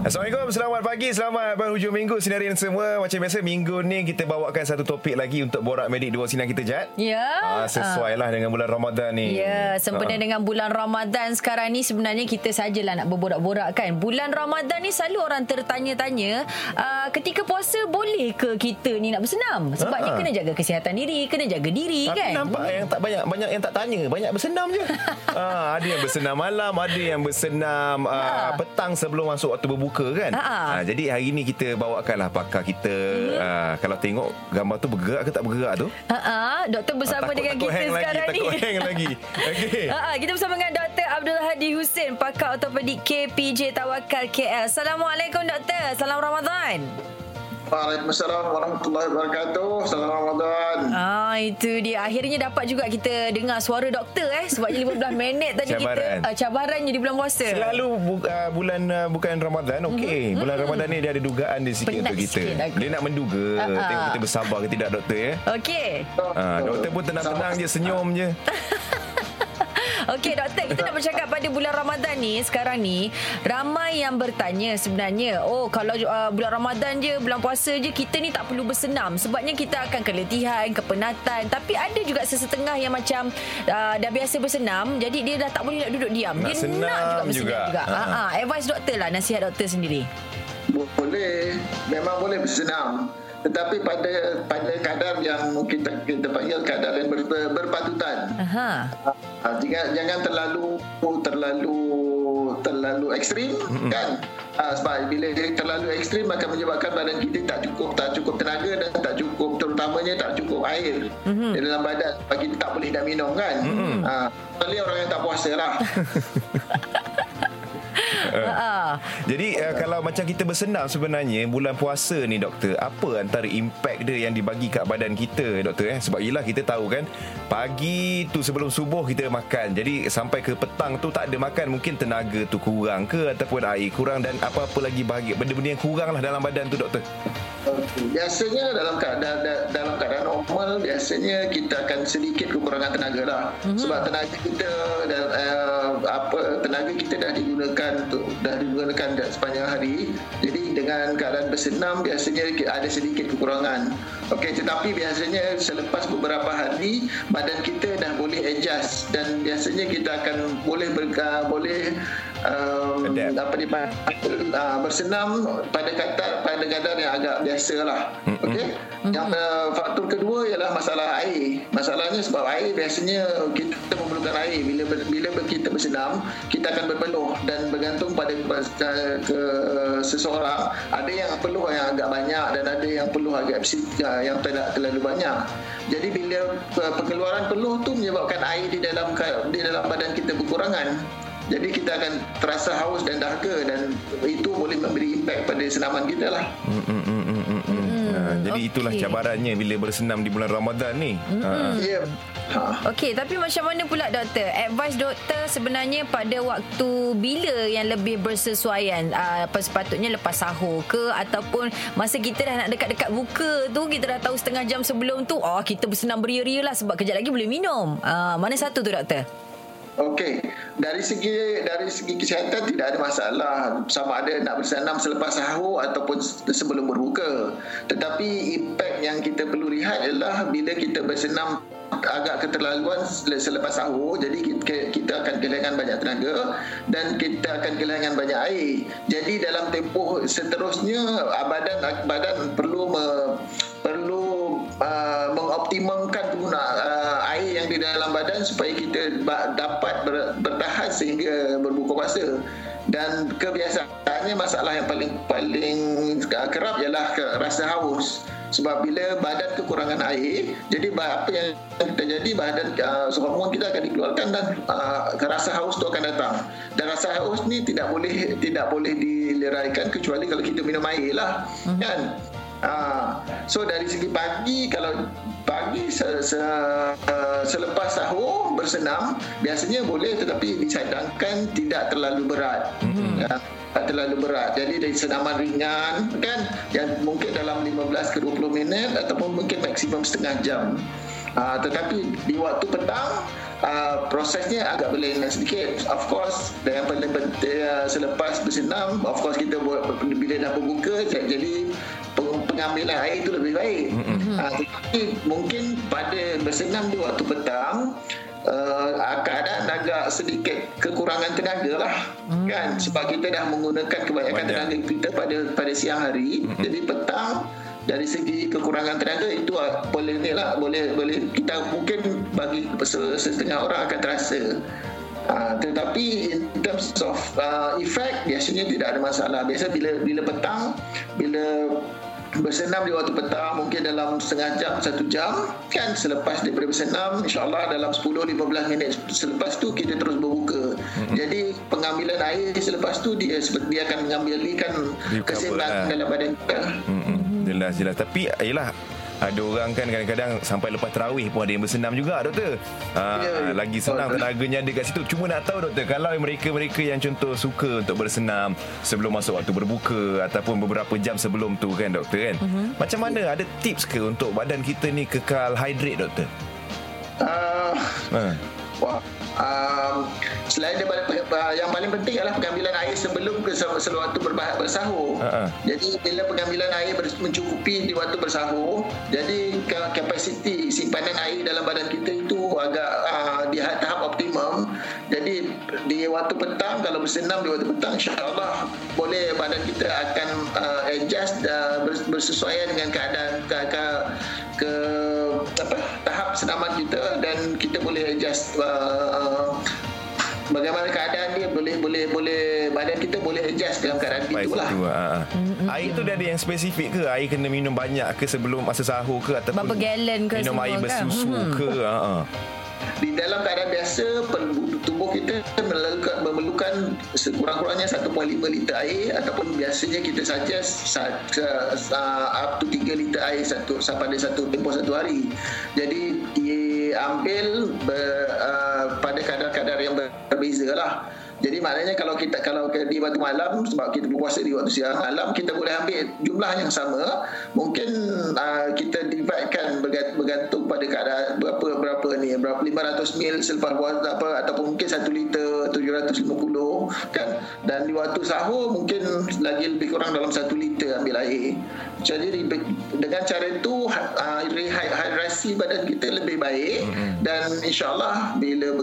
Assalamualaikum, selamat pagi, selamat berhujung minggu Sinarian semua. Macam biasa, minggu ni kita bawakan satu topik lagi Untuk Borak Medik Dua Sinar kita, Jad. Ya. Ah, Sesuai lah dengan bulan Ramadan ni. Ya, sempena ah. dengan bulan Ramadan sekarang ni Sebenarnya kita sajalah nak berborak-borak kan? Bulan Ramadan ni selalu orang tertanya-tanya uh, Ketika puasa, boleh ke kita ni nak bersenam? Sebabnya ah. kena jaga kesihatan diri, kena jaga diri Tapi kan? nampak yang tak banyak Banyak yang tak tanya, banyak bersenam je. Ah, Ada yang bersenam malam, ada yang bersenam uh, petang sebelum masuk waktu berbuka buka kan. Ha, jadi hari ni kita bawakanlah pakar kita hmm. uh, kalau tengok gambar tu bergerak ke tak bergerak tu. Ha doktor bersama ha, dengan takut kita sekarang lagi, ni. Takut hang lagi. Okey. Ha kita bersama dengan Dr. Abdul Hadi Hussein pakar ortopedik KPJ Tawakal KL. Assalamualaikum doktor. Salam Ramadan. Waalaikumsalam warahmatullahi wabarakatuh. Selamat Ramadan. Ah itu dia. Akhirnya dapat juga kita dengar suara doktor eh sebabnya 15 minit tadi cabaran. kita uh, cabarannya di bulan puasa. Selalu bu- uh, bulan uh, bukan Ramadan okey. Mm-hmm. Bulan Ramadan ni dia ada dugaan dia sikit Penat untuk kita. Sikit dia nak menduga uh-huh. tengok kita bersabar ke tidak doktor ya. Okey. Ah doktor pun tenang-tenang je senyum je. Okey doktor, kita nak bercakap pada bulan Ramadan ni sekarang ni ramai yang bertanya sebenarnya, oh kalau uh, bulan Ramadan je, bulan puasa je kita ni tak perlu bersenam sebabnya kita akan keletihan, kepenatan. Tapi ada juga sesetengah yang macam uh, dah biasa bersenam, jadi dia dah tak boleh nak duduk diam. Nak dia senam nak juga bersenam juga. juga. Ha. Ha. advice doktor lah, nasihat doktor sendiri. Boleh, memang boleh bersenam tetapi pada pada kadar yang kita kita panggil kadar yang ber, berpatutan. Aha. Ha, jangan jangan terlalu terlalu terlalu ekstrim mm-hmm. kan. Ha, sebab bila terlalu ekstrim akan menyebabkan badan kita tak cukup tak cukup tenaga dan tak cukup terutamanya tak cukup air mm-hmm. di dalam badan. Bagi kita tak boleh dah minum kan. Mm-hmm. Ha, orang yang tak puasa lah. uh. Jadi uh, kalau macam kita bersenam sebenarnya bulan puasa ni doktor, apa antara impact dia yang dibagi kat badan kita doktor eh? Sebab ialah kita tahu kan pagi tu sebelum subuh kita makan. Jadi sampai ke petang tu tak ada makan, mungkin tenaga tu kurang ke ataupun air kurang dan apa-apa lagi bahagian benda-benda yang kurang lah dalam badan tu doktor. Biasanya dalam keadaan dalam keadaan normal biasanya kita akan sedikit kekurangan tenaga lah. Mm-hmm. Sebab tenaga kita dan uh, apa tenaga kita dah digunakan untuk dah digunakan sepanjang hari. Jadi dengan keadaan bersenam biasanya ada sedikit kekurangan. Okey tetapi biasanya selepas beberapa hari badan kita dah boleh adjust dan biasanya kita akan boleh berka, boleh um, apa ni uh, bersenam pada kata pada kadar yang agak biasa lah. Okey. Mm-hmm. Yang uh, faktor kedua ialah masalah air. Masalahnya sebab air biasanya kita memerlukan air bila bila kita bersenam kita akan berpeluh dan bergantung pada ke, ke seseorang ada yang peluh yang agak banyak dan ada yang peluh agak uh, yang tidak terlalu banyak. Jadi bila uh, pengeluaran peluh tu menyebabkan air di dalam di dalam badan kita berkurangan jadi kita akan terasa haus dan dahaga dan itu boleh memberi impact pada senaman kita lah. Mm, mm, mm, mm, mm. Uh, jadi okay. itulah cabarannya bila bersenam di bulan Ramadan ni. Mm, uh. Yeah. Ha. Okey, tapi macam mana pula doktor? Advice doktor sebenarnya pada waktu bila yang lebih bersesuaian? Uh, apa sepatutnya lepas sahur ke ataupun masa kita dah nak dekat-dekat buka tu kita dah tahu setengah jam sebelum tu, oh kita bersenam beria-ria lah sebab kejap lagi boleh minum. Uh, mana satu tu doktor? Okey, dari segi dari segi kesihatan tidak ada masalah sama ada nak bersenam selepas sahur ataupun sebelum berbuka. Tetapi impak yang kita perlu lihat adalah bila kita bersenam agak keterlaluan selepas sahur jadi kita akan kehilangan banyak tenaga dan kita akan kehilangan banyak air. Jadi dalam tempoh seterusnya badan badan perlu me, perlu uh, mengoptimalkan penggunaan uh, yang di dalam badan supaya kita dapat ber, bertahan sehingga berbuka puasa. Dan kebiasaannya masalah yang paling paling kerap ialah rasa haus. Sebab bila badan kekurangan air jadi apa yang terjadi badan uh, hormon kita akan dikeluarkan dan uh, rasa haus tu akan datang. Dan rasa haus ni tidak boleh tidak boleh dileraikan kecuali kalau kita minum air lah. Hmm. kan Ha, so dari segi pagi kalau pagi se, se, uh, selepas sahur bersenam biasanya boleh tetapi disadangkan tidak terlalu berat. Mm-hmm. Ya, tak terlalu berat. Jadi dari senaman ringan kan yang mungkin dalam 15 ke 20 minit ataupun mungkin maksimum setengah jam. Ha, tetapi di waktu petang uh, prosesnya agak berlainan sedikit of course yang paling penting uh, selepas bersenam of course kita buat bila dah berbuka jadi pengambilan air itu lebih baik mm-hmm. uh, tetapi mungkin pada bersenam di waktu petang uh, keadaan agak sedikit kekurangan tenaga lah mm. kan sebab kita dah menggunakan kebanyakan Banyak. tenaga kita pada pada siang hari mm-hmm. jadi petang dari segi kekurangan tenaga itu ah, boleh ni lah boleh boleh kita mungkin bagi setengah orang akan terasa Uh, tetapi in terms of uh, effect biasanya tidak ada masalah biasa bila bila petang bila bersenam di waktu petang mungkin dalam setengah jam satu jam. Kan selepas daripada bersenam insyaAllah dalam 10-15 minit selepas tu kita terus berbuka. Mm-hmm. jadi pengambilan air selepas tu dia dia akan mengambilkan keseimbangan dalam badan kita. Mm-hmm jelas jelas. Tapi yalah ada orang kan kadang-kadang sampai lepas terawih pun ada yang bersenam juga doktor. Ha, ya, lagi senang oh, tenaganya ada kat situ. Cuma nak tahu doktor kalau mereka-mereka yang contoh suka untuk bersenam sebelum masuk waktu berbuka ataupun beberapa jam sebelum tu kan doktor kan. Uh-huh. Macam mana ada tips ke untuk badan kita ni kekal hydrate doktor? Uh, ha. Wah, um, selain daripada uh, yang paling penting adalah pengambilan air sebelum ke waktu bersahur. Uh-huh. Jadi bila pengambilan air mencukupi di waktu bersahur, jadi kapasiti simpanan air dalam badan kita itu agak uh, di tahap optimum. Jadi di waktu petang kalau bersenam di waktu petang insya-Allah boleh badan kita akan uh, adjust uh, bersesuaian dengan keadaan ke, ke, ke apa tahap senaman kita dan kita uh, bagaimana keadaan dia boleh boleh boleh badan kita boleh adjust dalam keadaan itu lah. Uh. Air tu dia ada yang spesifik ke? Air kena minum banyak ke sebelum masa sahur ke ataupun berapa galon ke minum air bersusu kan? ke? Uh di dalam keadaan biasa tubuh kita memerlukan, memerlukan sekurang-kurangnya 1.5 liter air ataupun biasanya kita saja uh, up to 3 liter air satu pada satu tempoh satu hari jadi diambil ber, uh, pada kadar-kadar yang berbeza lah jadi maknanya kalau kita kalau di waktu malam sebab kita berpuasa di waktu siang malam kita boleh ambil jumlah yang sama. Mungkin uh, kita dividekan bergantung pada keadaan berapa berapa ni berapa 500 mil selepas puasa apa ataupun mungkin 1 liter 750 kan dan di waktu sahur mungkin lagi lebih kurang dalam 1 liter ambil air jadi dengan cara itu uh, rehidrasi badan kita lebih baik mm-hmm. dan insyaallah bila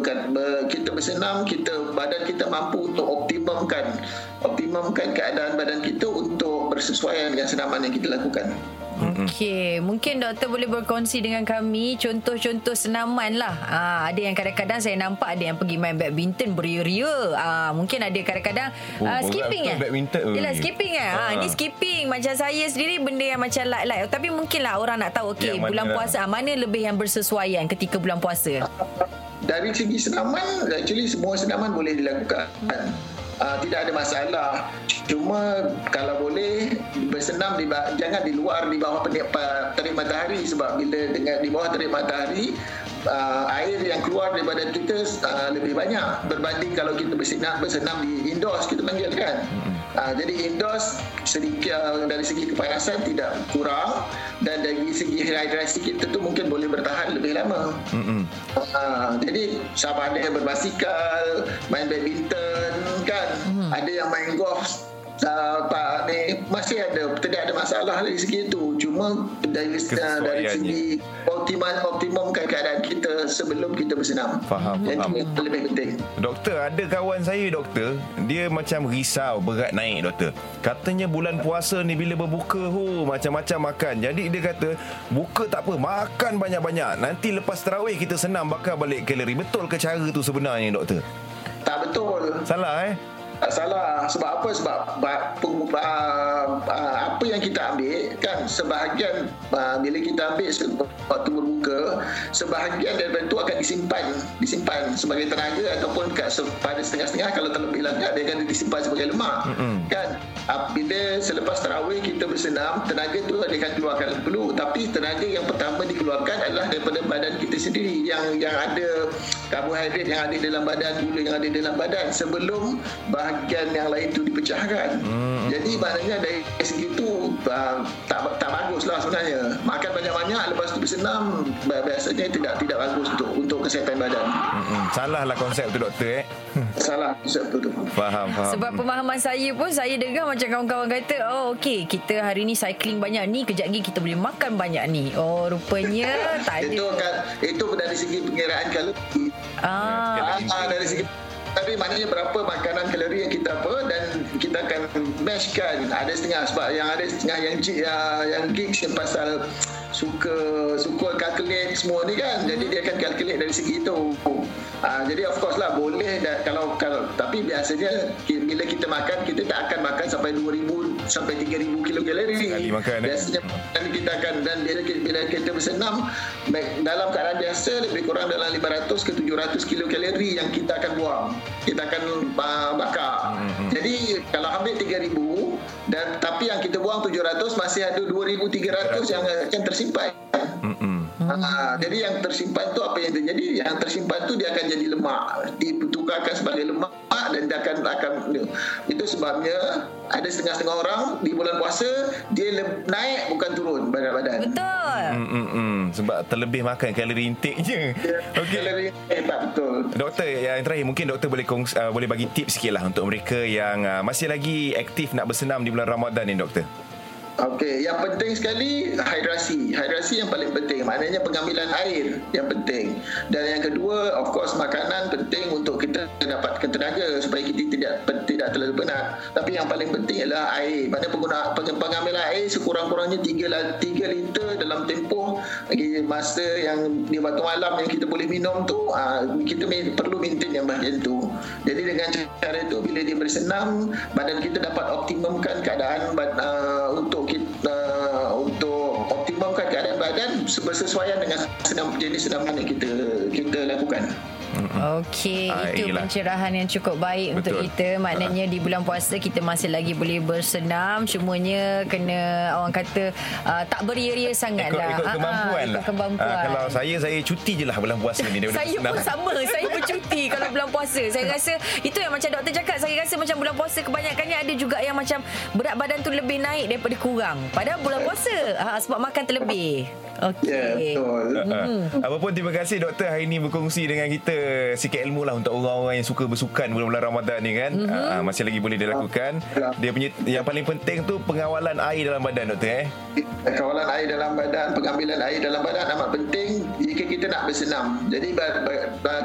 kita bersenam kita badan kita mampu untuk optimumkan optimumkan keadaan badan kita untuk bersesuaian dengan senaman yang kita lakukan. Okey, mungkin doktor boleh berkongsi dengan kami contoh-contoh senaman lah. Ha, ada yang kadang-kadang saya nampak ada yang pergi main badminton beria-ria. Ha, mungkin ada kadang-kadang oh, uh, skipping kan? Badminton. Yalah, skipping kan? Ha, ha. Ni skipping. Macam saya sendiri benda yang macam light-light. Tapi mungkinlah orang nak tahu, okey, bulan puasa mana lebih yang bersesuaian ketika bulan puasa? dari segi senaman actually semua senaman boleh dilakukan uh, tidak ada masalah cuma kalau boleh bersenam di jangan di luar di bawah terik matahari sebab bila dengan di bawah terik matahari uh, air yang keluar daripada kita uh, lebih banyak berbanding kalau kita bersenam bersenam di indoors kita panggil kan uh, jadi indoors sedikit uh, dari segi kepanasan tidak kurang dan dari segi hidrasi kita tu mungkin boleh bertahan lebih lama. Mm-hmm. Uh, jadi sama ada yang berbasikal, main badminton kan, mm-hmm. ada yang main golf uh, tak masih ada tidak ada masalah dari segi itu. Cuma dari uh, dari segi optimum optimumkan keadaan kita sebelum kita bersenam. Faham yang faham. lebih penting. Doktor ada kawan saya doktor. Dia macam risau berat naik doktor. Katanya bulan puasa ni bila berbuka hu macam-macam makan. Jadi dia kata buka tak apa makan banyak-banyak. Nanti lepas terawih kita senam bakar balik kalori. Betul ke cara tu sebenarnya doktor? Tak betul. Salah eh tak salah sebab apa? Sebab apa yang kita ambil kan? Sebahagian bila kita ambil waktu berbuka sebahagian daripada itu akan disimpan disimpan sebagai tenaga ataupun pada setengah-setengah. Kalau terlebih lanjut dia akan disimpan sebagai lemak mm-hmm. kan uh, bila selepas tarawih kita bersenam tenaga itu dia akan keluarkan dulu tapi tenaga yang pertama dikeluarkan adalah daripada badan kita sendiri yang yang ada karbohidrat yang ada dalam badan gula yang ada dalam badan sebelum bahagian yang lain tu dipecahkan. Hmm. Jadi maknanya dari segi uh, tak tak bagus lah sebenarnya. Makan banyak-banyak lepas tu bersenam biasanya tidak tidak bagus untuk untuk kesihatan badan. Mm-mm. Salah lah konsep tu doktor eh. Salah konsep tu tu. Faham, faham. Sebab pemahaman saya pun Saya dengar macam kawan-kawan kata Oh okey Kita hari ni cycling banyak ni Kejap lagi kita boleh makan banyak ni Oh rupanya Tak ada Itu kan itu dari segi pengiraan kalori. ah, Ah, dari segi tapi maknanya berapa makanan kalori yang kita apa dan kita akan mashkan. Ada setengah sebab yang ada setengah yang yang, yang gigs yang pasal suka suka calculate semua ni kan jadi dia akan calculate dari segi itu ah, jadi of course lah boleh dan kalau kalau tapi biasanya bila kita makan kita tak akan makan sampai 2000 sampai 3000 kilokalori Sekali makan, eh? biasanya dan kita akan dan bila, bila kita bersenam dalam keadaan biasa lebih kurang dalam 500 ke 700 kilokalori yang kita akan buang kita akan uh, bakar mm-hmm. jadi kalau ambil 3000 dan tapi yang kita buang 700 masih ada 2300 yang akan tersimpan Mm-mm. Ha, jadi yang tersimpan tu apa yang terjadi? Yang tersimpan tu dia akan jadi lemak, ditukarkan sebagai lemak dan dia akan akan itu sebabnya ada setengah-setengah orang di bulan puasa dia le- naik bukan turun badan badan. Betul Mm-mm. Sebab terlebih makan kalori intake je. Okey, eh, tak betul. Doktor yang terakhir mungkin doktor boleh kongs, uh, boleh bagi tips sikit lah untuk mereka yang uh, masih lagi aktif nak bersenam di bulan Ramadan ni doktor. Okey, yang penting sekali hidrasi. Hidrasi yang paling penting. Maknanya pengambilan air yang penting. Dan yang kedua, of course makanan penting untuk kita dapatkan tenaga supaya kita tidak tidak terlalu penat. Tapi yang paling penting adalah air. Maknanya pengguna peng- pengambilan air sekurang-kurangnya 3 3 liter dalam tempoh lagi masa yang di waktu malam yang kita boleh minum tu, ah, kita perlu maintain yang bahagian tu. Jadi dengan cara itu bila dia bersenam, badan kita dapat optimumkan keadaan ah, untuk kita untuk optimumkan keadaan badan bersesuaian dengan senam jenis senaman yang kita kita lakukan. Okey, Ah, itu yelah. pencerahan yang cukup baik untuk Betul. kita. Maknanya di bulan puasa kita masih lagi boleh bersenam. Cumanya kena orang kata uh, tak beria-ria sangat Ikut, lah. ikut Ah, ah, kemampuan ikut lah. kemampuan. Ah, kalau saya, saya cuti je lah bulan puasa ni. daripada Saya bersenam. pun sama Saya pun cuti Kalau bulan puasa Saya rasa Itu yang macam doktor cakap Saya rasa macam bulan puasa Kebanyakannya ada juga yang macam Berat badan tu lebih naik Daripada kurang Padahal bulan puasa ha, Sebab makan terlebih Okey Ya, betul. Uh, Apapun terima kasih doktor hari ini berkongsi dengan kita sikit ilmu lah untuk orang-orang yang suka bersukan bulan-bulan Ramadan ni kan. Mm-hmm. Uh, masih lagi boleh dilakukan. Dia punya yang paling penting tu pengawalan air dalam badan doktor eh. Kawalan air dalam badan, pengambilan air dalam badan amat penting jika kita nak bersenam. Jadi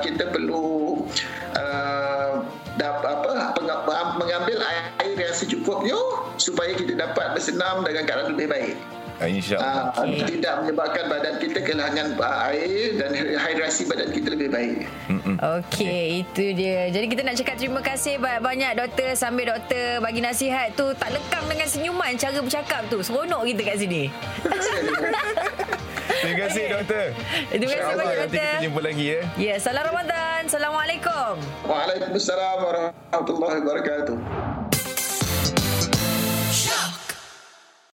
kita perlu uh, apa mengambil air yang secukupnya supaya kita dapat bersenam dengan keadaan lebih baik. InsyaAllah. Uh, tidak menyebabkan badan kita kehilangan uh, air dan hidrasi badan kita lebih baik. Okey, itu dia. Jadi kita nak cakap terima kasih banyak-banyak doktor sambil doktor bagi nasihat tu tak lekang dengan senyuman cara bercakap tu. Seronok kita kat sini. Terima kasih doktor. Terima kasih banyak, nanti doktor. kita jumpa lagi ya. Ya, salam Ramadan. Assalamualaikum. Waalaikumsalam warahmatullahi wabarakatuh.